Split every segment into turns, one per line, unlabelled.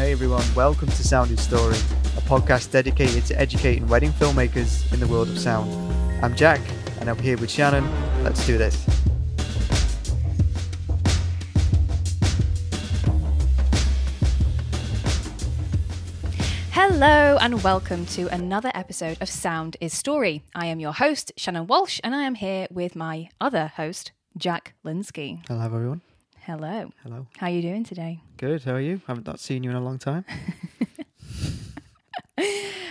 Hey everyone, welcome to Sound is Story, a podcast dedicated to educating wedding filmmakers in the world of sound. I'm Jack, and I'm here with Shannon. Let's do this.
Hello and welcome to another episode of Sound is Story. I am your host, Shannon Walsh, and I am here with my other host, Jack Linsky.
Hello everyone.
Hello.
Hello.
How are you doing today?
Good, how are you? Haven't not seen you in a long time.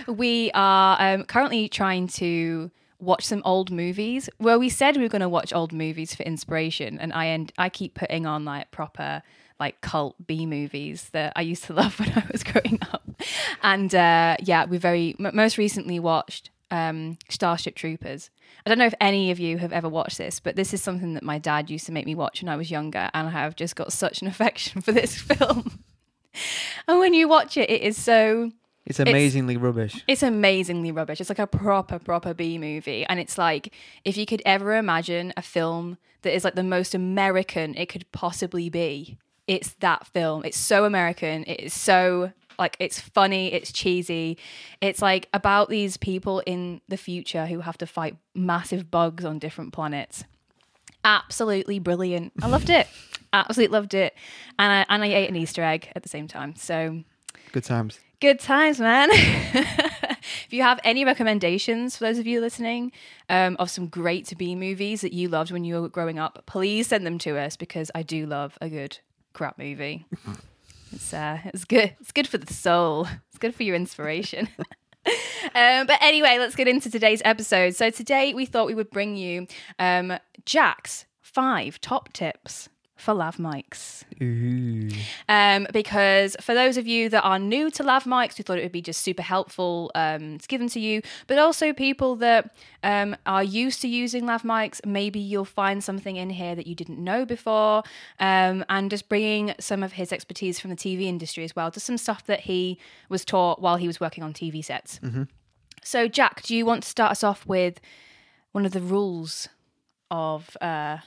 We are um, currently trying to watch some old movies. Well, we said we were going to watch old movies for inspiration, and I end I keep putting on like proper like cult B movies that I used to love when I was growing up. And uh, yeah, we very m- most recently watched um, Starship Troopers. I don't know if any of you have ever watched this, but this is something that my dad used to make me watch when I was younger, and I have just got such an affection for this film. and when you watch it, it is so
It's amazingly rubbish.
it's amazingly rubbish. It's like a proper, proper B movie. And it's like, if you could ever imagine a film that is like the most American it could possibly be, it's that film. It's so American. It is so, like, it's funny. It's cheesy. It's like about these people in the future who have to fight massive bugs on different planets. Absolutely brilliant. I loved it. Absolutely loved it. And I, and I ate an Easter egg at the same time. So
Good times.
Good times, man. if you have any recommendations for those of you listening um, of some great B movies that you loved when you were growing up, please send them to us because I do love a good crap movie. it's uh, it's good. It's good for the soul. It's good for your inspiration. um, but anyway, let's get into today's episode. So today we thought we would bring you um, Jack's five top tips for lav mics.
Ooh.
Um, because for those of you that are new to lav mics, we thought it would be just super helpful um, to give them to you. But also people that um, are used to using lav mics, maybe you'll find something in here that you didn't know before. Um, and just bringing some of his expertise from the TV industry as well just some stuff that he was taught while he was working on TV sets. So, Jack, do you want to start us off with one of the rules of uh,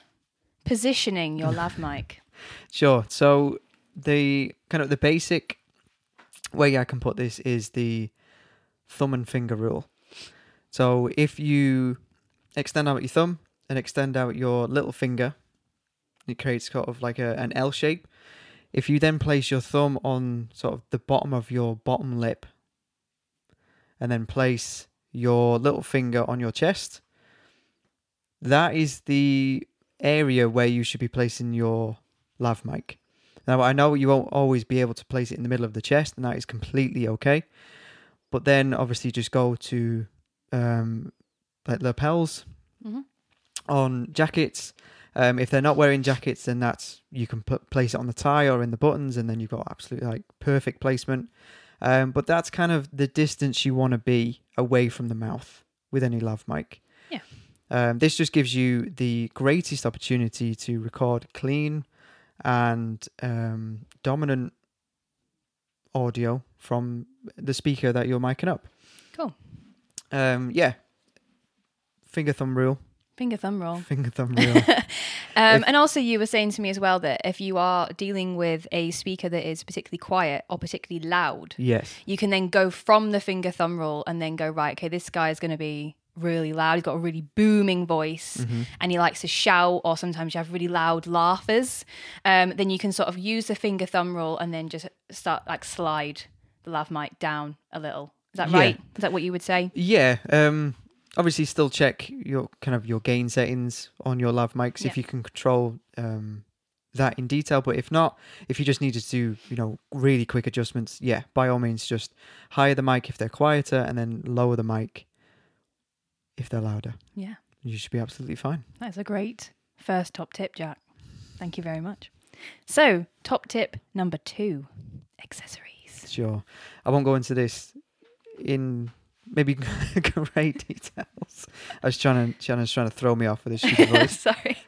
positioning your lav mic?
Sure. So the kind of the basic way I can put this is the thumb and finger rule. So if you extend out your thumb and extend out your little finger, it creates sort of like a, an L shape. If you then place your thumb on sort of the bottom of your bottom lip and then place your little finger on your chest, that is the area where you should be placing your lav mic. Now, I know you won't always be able to place it in the middle of the chest, and that is completely okay. But then, obviously, just go to um, like lapels
Mhm.
on jackets. Um, if they're not wearing jackets, then that's you can put place it on the tie or in the buttons, and then you've got absolutely like perfect placement. Um, but that's kind of the distance you want to be away from the mouth with any lav mic. Um, this just gives you the greatest opportunity to record clean and um, dominant audio from the speaker that you're miking up.
Cool.
Um, yeah. Finger thumb rule.
Finger thumb roll.
Finger thumb rule.
Um, and also, you were saying to me as well that if you are dealing with a speaker that is particularly quiet or particularly loud,
yes.
you can then go from the finger thumb rule and then go, right, okay, this guy is going to be really loud. He's got a really booming voice
Mm-hmm.
and he likes to shout, or sometimes you have really loud laughers. Um, then you can sort of use the finger thumb roll and then just start like slide the lav mic down a little. Is that
Yeah.
right? Is that what you would say?
Yeah. Um, obviously, still check your kind of your gain settings on your lav mics
Yeah.
if you can control um, that in detail. But if not, if you just need to do you know really quick adjustments, yeah, by all means, just higher the mic if they're quieter, and then lower the mic if they're louder.
Yeah.
You should be absolutely fine.
That's a great first top tip, Jack. Thank you very much. So, top tip number two accessories.
Sure. I won't go into this in maybe great details. I was trying to Shannon's trying to throw me off with this voice.
Sorry.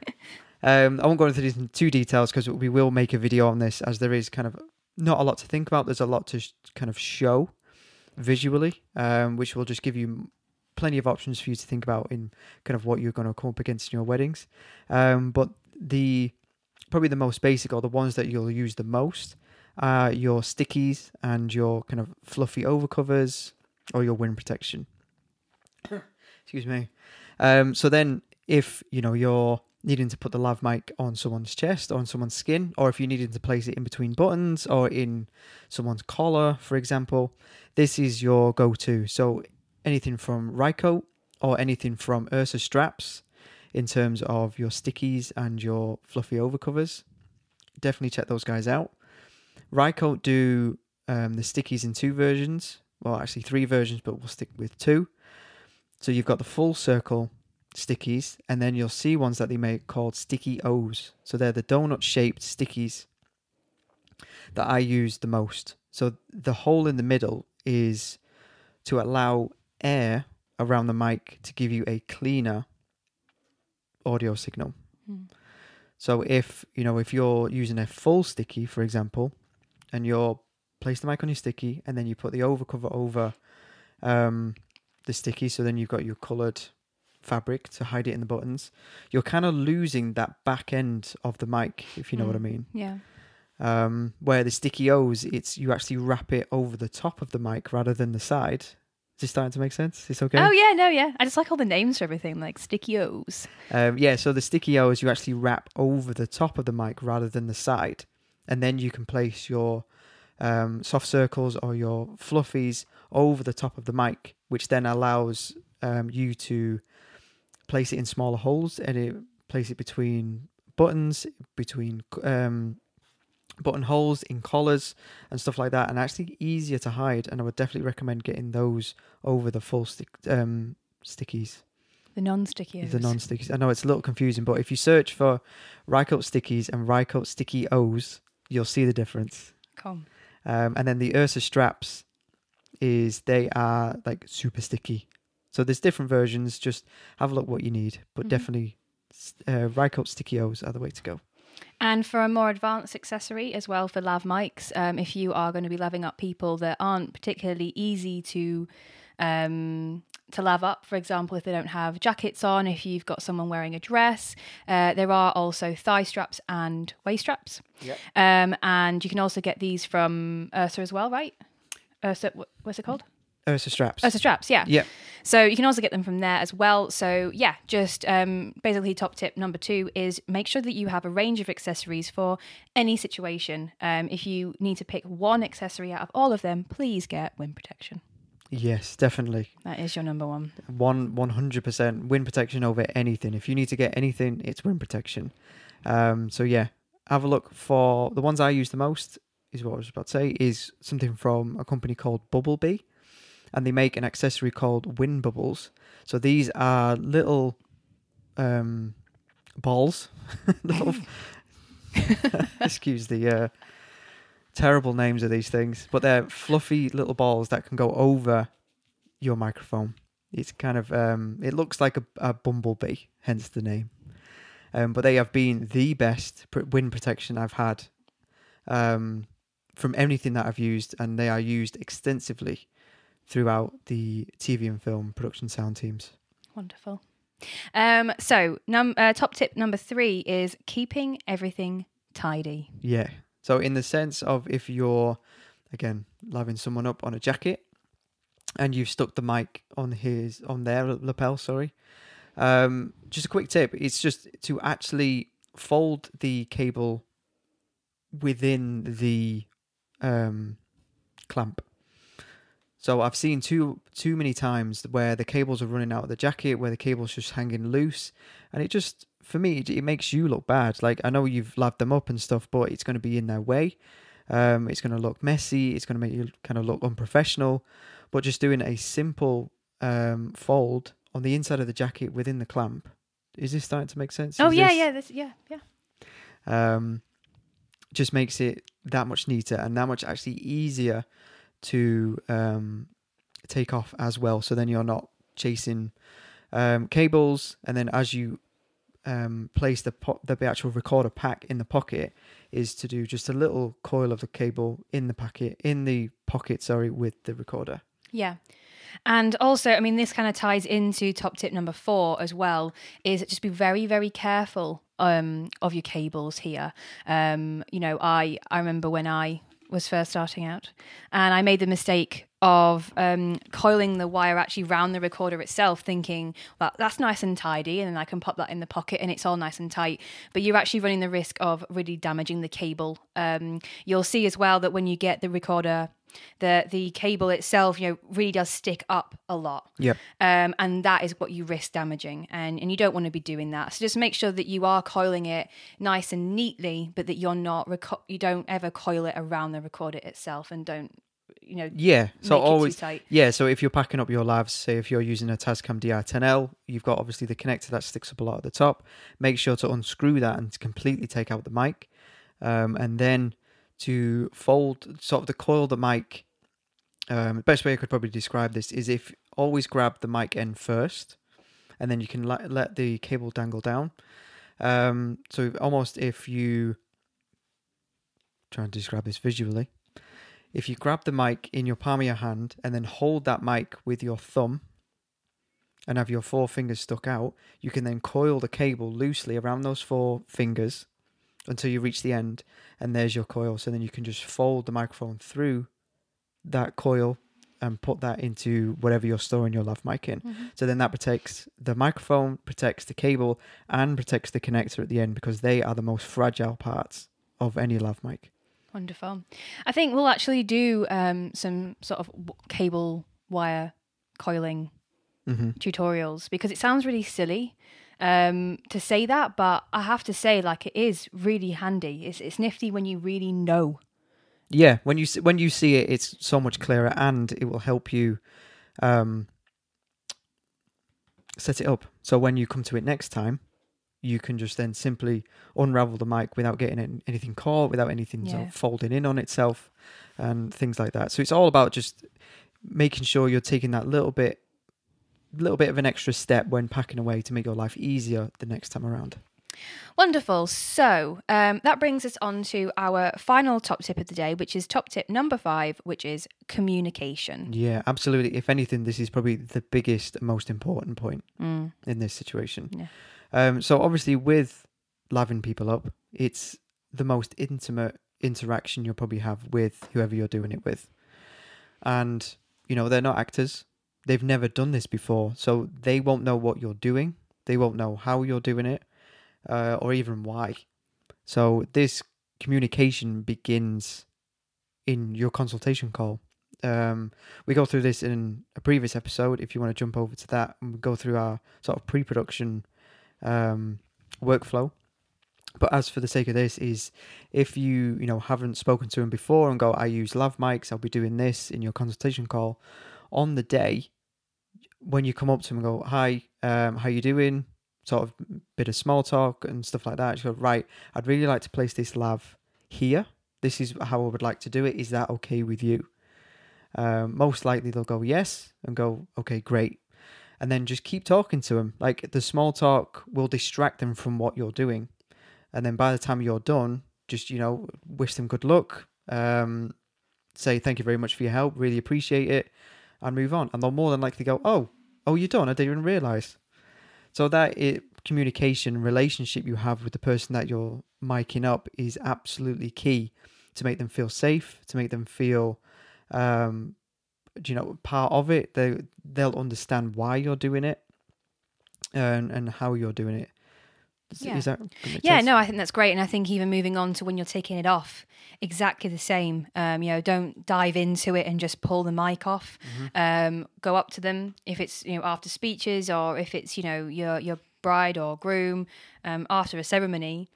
Um, I won't go into this in too details because we will make a video on this, as there is kind of not a lot to think about. There's a lot to sh- kind of show visually, um, which will just give you plenty of options for you to think about in kind of what you're going to come up against in your weddings. Um, but the probably the most basic or the ones that you'll use the most are your stickies and your kind of fluffy overcovers or your wind protection. Excuse me. Um, so then, if you know you're needing to put the lav mic on someone's chest or on someone's skin, or if you're needing to place it in between buttons or in someone's collar, for example, this is your go-to. So anything from Rycote or anything from Ursa straps in terms of your stickies and your fluffy overcovers. Definitely check those guys out. Rycote do um, the stickies in two versions. Well, actually three versions, but we'll stick with two. So you've got the full circle stickies, and then you'll see ones that they make called sticky O's. So they're the donut shaped stickies that I use the most. So the hole in the middle is to allow air around the mic to give you a cleaner audio signal.
Hmm.
So if you know if you're using a full sticky, for example, and you're place the mic on your sticky, and then you put the overcover over um, the sticky, so then you've got your coloured fabric to hide it in the buttons. You're kind of losing that back end of the mic, if you know what I
Mm.
mean.
Yeah.
Um, where the sticky O's, it's you actually wrap it over the top of the mic rather than the side. Is this starting to make sense? It's okay.
Oh yeah, no, yeah. I just like all the names for everything, like Sticky O's.
Um, yeah, so the sticky O's you actually wrap over the top of the mic rather than the side, and then you can place your um, soft circles or your fluffies over the top of the mic, which then allows um, you to place it in smaller holes and it place it between buttons, between um, buttonholes in collars and stuff like that, and actually easier to hide. And I would definitely recommend getting those over the full stick um, stickies.
The non-sticky
The non-stickies. I know it's a little confusing, but if you search for Rycote stickies and Rycote sticky O's, you'll see the difference.
Come.
Um, and then the Ursa straps is they are like super sticky. So there's different versions. Just have a look what you need, but
Mhm.
definitely uh, Rycote sticky O's are the way to go.
And for a more advanced accessory as well for lav mics, um, if you are going to be laving up people that aren't particularly easy to um, to lav up, for example, if they don't have jackets on, if you've got someone wearing a dress, uh, there are also thigh straps and waist straps.
Yep.
Um, and you can also get these from Ursa as well, right? Ursa, what's it called?
Ursa straps.
Ursa straps, yeah.
Yeah.
So you can also get them from there as well. So yeah, just um, basically top tip number two is make sure that you have a range of accessories for any situation. Um, if you need to pick one accessory out of all of them, please get wind protection.
Yes, definitely.
That is your number one.
One one hundred percent wind protection over anything. If you need to get anything, it's wind protection. Um, so yeah, have a look for the ones I use the most. Is what I was about to say. Is something from a company called Bubblebee, and they make an accessory called Wind Bubbles. So these are little um, balls. little, excuse the uh, terrible names of these things, but they're fluffy little balls that can go over your microphone. It's kind of um, it looks like a, a bumblebee, hence the name. Um, but they have been the best wind protection I've had um, from anything that I've used, and they are used extensively throughout the TV and film production sound teams.
Wonderful. Um, so num- uh, top tip number three is keeping everything tidy.
Yeah. So in the sense of if you're again laving someone up on a jacket and you've stuck the mic on his on their lapel, sorry. Um, just a quick tip: it's just to actually fold the cable within the um, clamp. So I've seen too too many times where the cables are running out of the jacket, where the cable's just hanging loose, and it just for me it, it makes you look bad. Like I know you've lapped them up and stuff, but it's going to be in their way. Um, it's going to look messy. It's going to make you kind of look unprofessional. But just doing a simple um, fold on the inside of the jacket within the clamp. Is this starting to make sense?
Oh
Is
yeah,
this-
yeah, this, yeah, yeah.
um, just makes it that much neater and that much actually easier to um, take off as well. So then you're not chasing um, cables, and then as you um, place the po- the actual recorder pack in the pocket, is to do just a little coil of the cable in the packet in the pocket. Sorry, with the recorder.
Yeah. And also, I mean, this kind of ties into top tip number four as well. Is just be very, very careful um, of your cables here. Um, you know, I I remember when I was first starting out, and I made the mistake of um, coiling the wire actually round the recorder itself, thinking well, that's nice and tidy, and then I can pop that in the pocket and it's all nice and tight. But you're actually running the risk of really damaging the cable. Um, you'll see as well that when you get the recorder the the cable itself, you know, really does stick up a lot.
Yep.
Um, and that is what you risk damaging, and and you don't want to be doing that. So just make sure that you are coiling it nice and neatly, but that you're not reco- you don't ever coil it around the recorder itself, and don't you know
Yeah. So
make it too
always
tight.
Yeah, so if you're packing up your lavs, say if you're using a Tascam DR10L, you've got obviously the connector that sticks up a lot at the top. Make sure to unscrew that and completely take out the mic. Um, and then to fold sort of the coil the mic. Um, the best way I could probably describe this is if always grab the mic end first, and then you can let, let the cable dangle down. Um, so almost if you trying to describe this visually, if you grab the mic in your palm of your hand and then hold that mic with your thumb and have your four fingers stuck out, you can then coil the cable loosely around those four fingers until you reach the end, and there's your coil. So then you can just fold the microphone through that coil and put that into whatever you're storing your lav mic in.
Mm-hmm.
So then that protects the microphone, protects the cable, and protects the connector at the end because they are the most fragile parts of any lav mic.
Wonderful. I think we'll actually do um, some sort of w- cable wire coiling
hmm
tutorials because it sounds really silly um, to say that, but I have to say, like, it is really handy. It's, it's nifty when you really know.
Yeah, when you see, when you see it, it's so much clearer, and it will help you um, set it up. So when you come to it next time, you can just then simply unravel the mic without getting anything caught, without anything
Yeah.
folding in on itself, and things like that. So it's all about just making sure you're taking that little bit, little bit of an extra step when packing away to make your life easier the next time around.
Wonderful. So um, that brings us on to our final top tip of the day, which is top tip number five, which is communication.
Yeah, absolutely. If anything, this is probably the biggest, most important point
Mm.
in this situation.
Yeah.
Um, so obviously, with laving people up, it's the most intimate interaction you'll probably have with whoever you're doing it with, and you know they're not actors; they've never done this before, so they won't know what you're doing. They won't know how you're doing it, uh, or even why. So this communication begins in your consultation call. Um, we go through this in a previous episode. If you want to jump over to that, and go through our sort of pre-production um, workflow. But as for the sake of this, is if you you know haven't spoken to him before and go, I use lav mics, I'll be doing this in your consultation call. On the day, when you come up to him and go, Hi, um, how you doing? Sort of bit of small talk and stuff like that. Just go, right, I'd really like to place this lav here. This is how I would like to do it. Is that okay with you? Um, most likely they'll go yes and go, okay, great. And then just keep talking to them. Like the small talk will distract them from what you're doing. And then by the time you're done, just, you know, wish them good luck. Um, say thank you very much for your help. Really appreciate it. And move on. And they'll more than likely go, oh, oh, you're done. I didn't even realize. So that it, communication relationship you have with the person that you're miking up is absolutely key to make them feel safe, to make them feel um, you know, part of it. They they'll understand why you're doing it, and and how you're doing it. Is,
Yeah.
is that does that make
Yeah,
sense?
no, I think that's great. And I think even moving on to when you're taking it off, exactly the same. Um, you know, don't dive into it and just pull the mic off. Um, go up to them if it's, you know, after speeches or if it's, you know, your your bride or groom um, after a ceremony.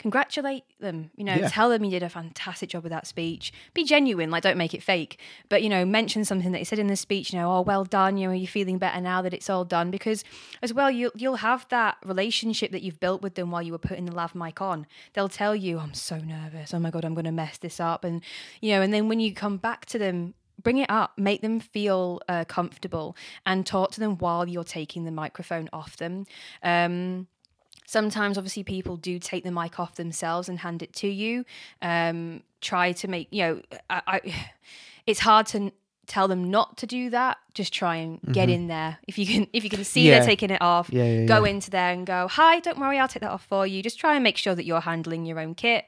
Congratulate them, you know,
Yeah.
tell them you did a fantastic job with that speech. Be genuine, like don't make it fake. But, you know, mention something that you said in the speech, you know, oh well done, you know, are you're feeling better now that it's all done. Because as well, you'll you'll have that relationship that you've built with them while you were putting the lav mic on. They'll tell you, I'm so nervous. Oh my god, I'm gonna mess this up. And you know, and then when you come back to them bring it up make them feel uh, comfortable and talk to them while you're taking the microphone off them um, sometimes obviously people do take the mic off themselves and hand it to you. Um, try to make you know I, I, it's hard to tell them not to do that, just try and get in there. If you can, if you can see
Yeah.
they're taking it off,
Yeah, yeah,
go into there and go, "Hi, don't worry, I'll take that off for you." Just try and make sure that you're handling your own kit.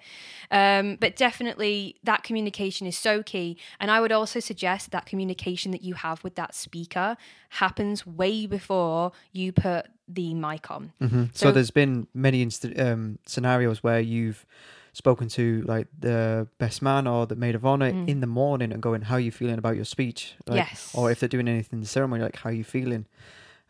Um, but definitely, that communication is so key. And I would also suggest that communication that you have with that speaker happens way before you put the mic on.
So,
So-
there's been many inst- um, scenarios where you've spoken to like the best man or the maid of honor mm. in the morning and going, "How are you feeling about your speech?" Like,
Yes.
Or if they're doing anything in the ceremony, like, "How are you feeling?"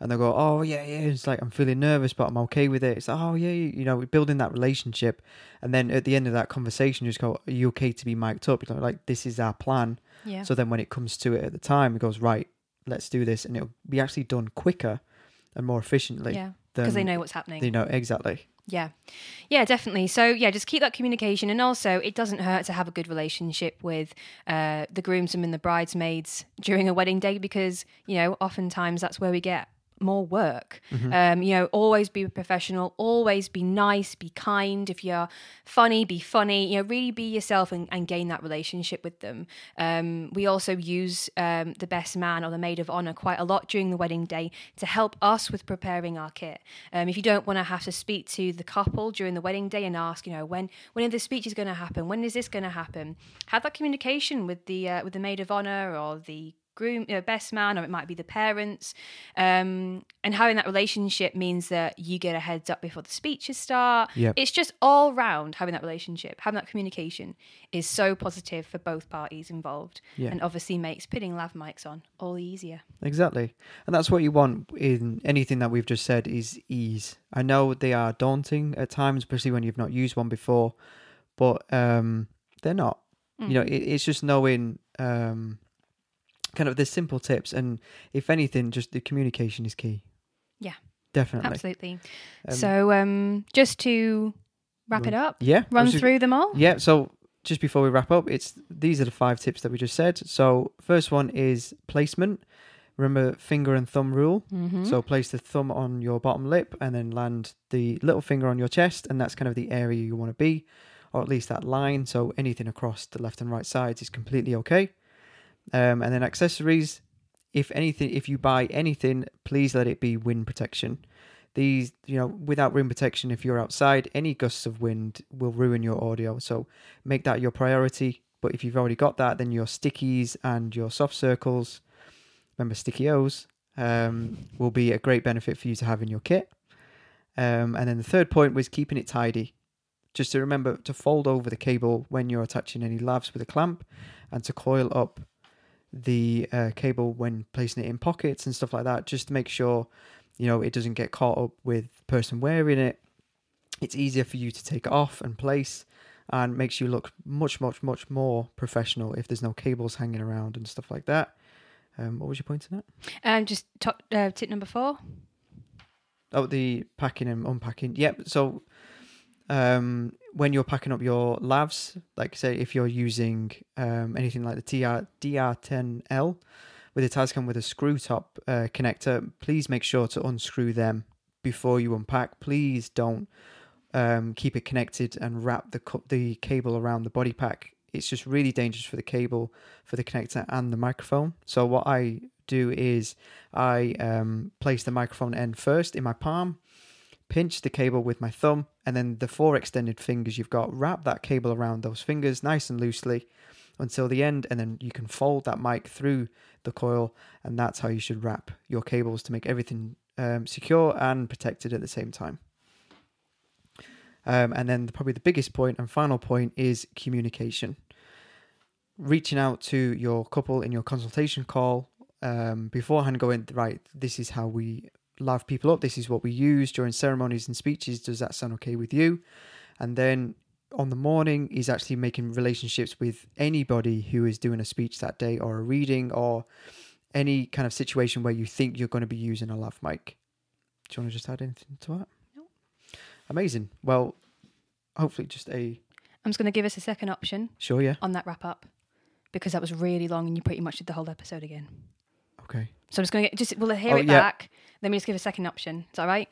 And they go, "Oh yeah, yeah." It's like I'm feeling nervous, but I'm okay with it. It's like, "Oh yeah," you know, we're building that relationship, and then at the end of that conversation, you just go, "Are you okay to be mic'd up?" You know, like this is our plan.
Yeah.
So then when it comes to it at the time, it goes right. Let's do this, and it'll be actually done quicker and more efficiently.
yeah. Because they know what's happening.
They know exactly.
Yeah. Yeah, definitely. So, yeah, just keep that communication. And also, it doesn't hurt to have a good relationship with uh, the groomsmen and the bridesmaids during a wedding day because, you know, oftentimes that's where we get more work. Um, you know, always be professional, always be nice, be kind. If you're funny, be funny. You know, really be yourself and, and gain that relationship with them. Um, we also use um, the best man or the maid of honor quite a lot during the wedding day to help us with preparing our kit. Um, if you don't want to have to speak to the couple during the wedding day and ask, you know, when when are the speeches going to happen? When is this going to happen? Have that communication with the uh, with the maid of honor or the groom, uh, best man, or it might be the parents. Um, and having that relationship means that you get a heads up before the speeches start.
Yep.
It's just all round having that relationship, having that communication is so positive for both parties involved,
Yeah.
and obviously makes putting lav mics on all the easier.
Exactly. And that's what you want in anything that we've just said is ease. I know they are daunting at times, especially when you've not used one before, but um, they're not. You know, it, it's just knowing um, kind of the simple tips. And if anything, just the communication is key.
Yeah.
Definitely.
Absolutely.
Um,
so, um, just to wrap it up,
Yeah.
Run
just-
through them all.
Yeah. So just before we wrap up, it's these are the five tips that we just said. So first one is placement. Remember finger and thumb rule.
Mm-hmm.
So place the thumb on your bottom lip and then land the little finger on your chest, and that's kind of the area you want to be, or at least that line. So anything across the left and right sides is completely okay. Um, and then accessories, if anything, if you buy anything, please let it be wind protection. These, you know, without wind protection, if you're outside, any gusts of wind will ruin your audio. So make that your priority. But if you've already got that, then your stickies and your soft circles, remember sticky O's, um, will be a great benefit for you to have in your kit. Um, and then the third point was keeping it tidy. Just to remember to fold over the cable when you're attaching any lavs with a clamp and to coil up the uh, cable when placing it in pockets and stuff like that, just to make sure you know it doesn't get caught up with the person wearing it. It's easier for you to take it off and place and makes you look much, much, much more professional if there's no cables hanging around and stuff like that. Um, what was your point on that?
Um, just top, uh, tip number four.
Oh, the packing and unpacking. Yep. So, um, when you're packing up your lavs, like say if you're using um, anything like the TR DR10L with a Tascam with a screw top uh, connector, please make sure to unscrew them before you unpack. Please don't um, keep it connected and wrap the cu- the cable around the body pack. It's just really dangerous for the cable, for the connector, and the microphone. So what I do is I um, place the microphone end first in my palm, pinch the cable with my thumb, and then the four extended fingers you've got, wrap that cable around those fingers nice and loosely until the end, and then you can fold that mic through the coil, and that's how you should wrap your cables to make everything um, secure and protected at the same time. Um, and then probably the biggest point and final point is communication. Reaching out to your couple in your consultation call um, beforehand, going right. This is how we love people up. This is what we use during ceremonies and speeches. Does that sound okay with you? And then on the morning, is actually making relationships with anybody who is doing a speech that day or a reading or any kind of situation where you think you're going to be using a lav mic. Do you want to just add anything to that?
No.
Amazing. Well, hopefully, just a
I'm just going to give us a second option
sure, yeah,
on that wrap up because that was really long and you pretty much did the whole episode again.
okay,
So I'm just going to get just we'll hear
Oh,
it
yeah.
back. Then me just give a second option. Is that right?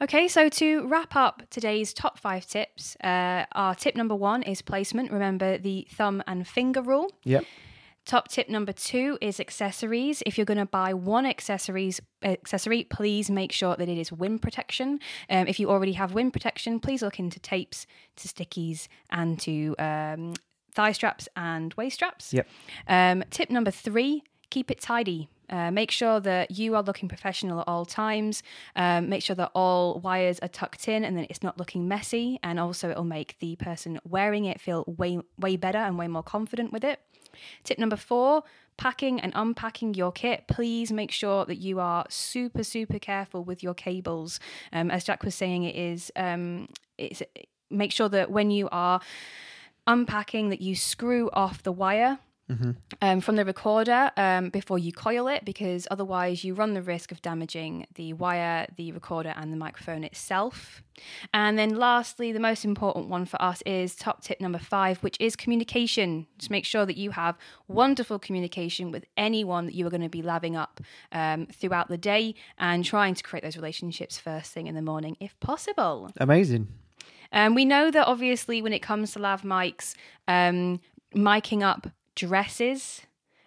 Okay, so to wrap up today's top five tips, uh, our tip number one is placement. Remember the thumb and finger rule.
yep,
Top tip number two is accessories. If you're going to buy one accessories accessory, please make sure that it is wind protection. Um, if you already have wind protection, please look into tapes, to stickies, and to um, thigh straps and waist straps.
Yep.
Um, tip number three: keep it tidy. Uh, make sure that you are looking professional at all times. Um, make sure that all wires are tucked in and that it's not looking messy. And also, it'll make the person wearing it feel way, way better and way more confident with it. Tip number four packing and unpacking your kit. Please make sure that you are super, super careful with your cables. Um, as Jack was saying, it is, um, it's, make sure that when you are unpacking, that you screw off the wire um, from the recorder um, before you coil it, because otherwise you run the risk of damaging the wire, the recorder, and the microphone itself. And then, lastly, the most important one for us is top tip number five, which is communication. Just make sure that you have wonderful communication with anyone that you are going to be laving up um, throughout the day and trying to create those relationships first thing in the morning if possible.
Amazing.
Um, we know that obviously when it comes to lav mics, um, miking up dresses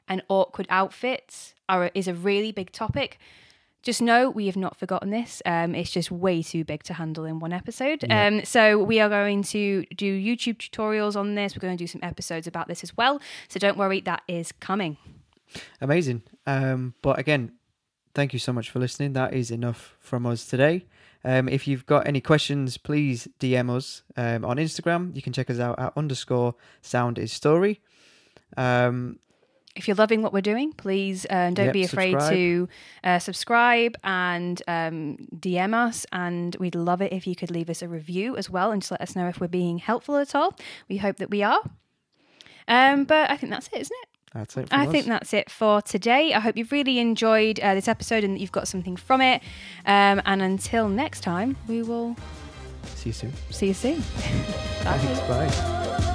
and awkward outfits are is a really big topic. Just know we have not forgotten this. Um, it's just way too big to handle in one episode. Um, so we are going to do YouTube tutorials on this. We're going to do some episodes about this as well. So don't worry, that is coming.
Amazing. Um, but again, thank you so much for listening. That is enough from us today. Um, if you've got any questions, please DM us um, on Instagram. You can check us out at underscore sound is story. Um,
If you're loving what we're doing, please uh, don't
Yep,
be afraid
subscribe.
to uh, subscribe and um, DM us. And we'd love it if you could leave us a review as well and just let us know if we're being helpful at all. We hope that we are. Um, but I think that's it, isn't it?
that's it.
I
us.
think that's it for today. I hope you've really enjoyed uh, this episode and that you've got something from it. Um, and until next time, we will
See you soon.
see you soon. Bye.
Thanks. Bye.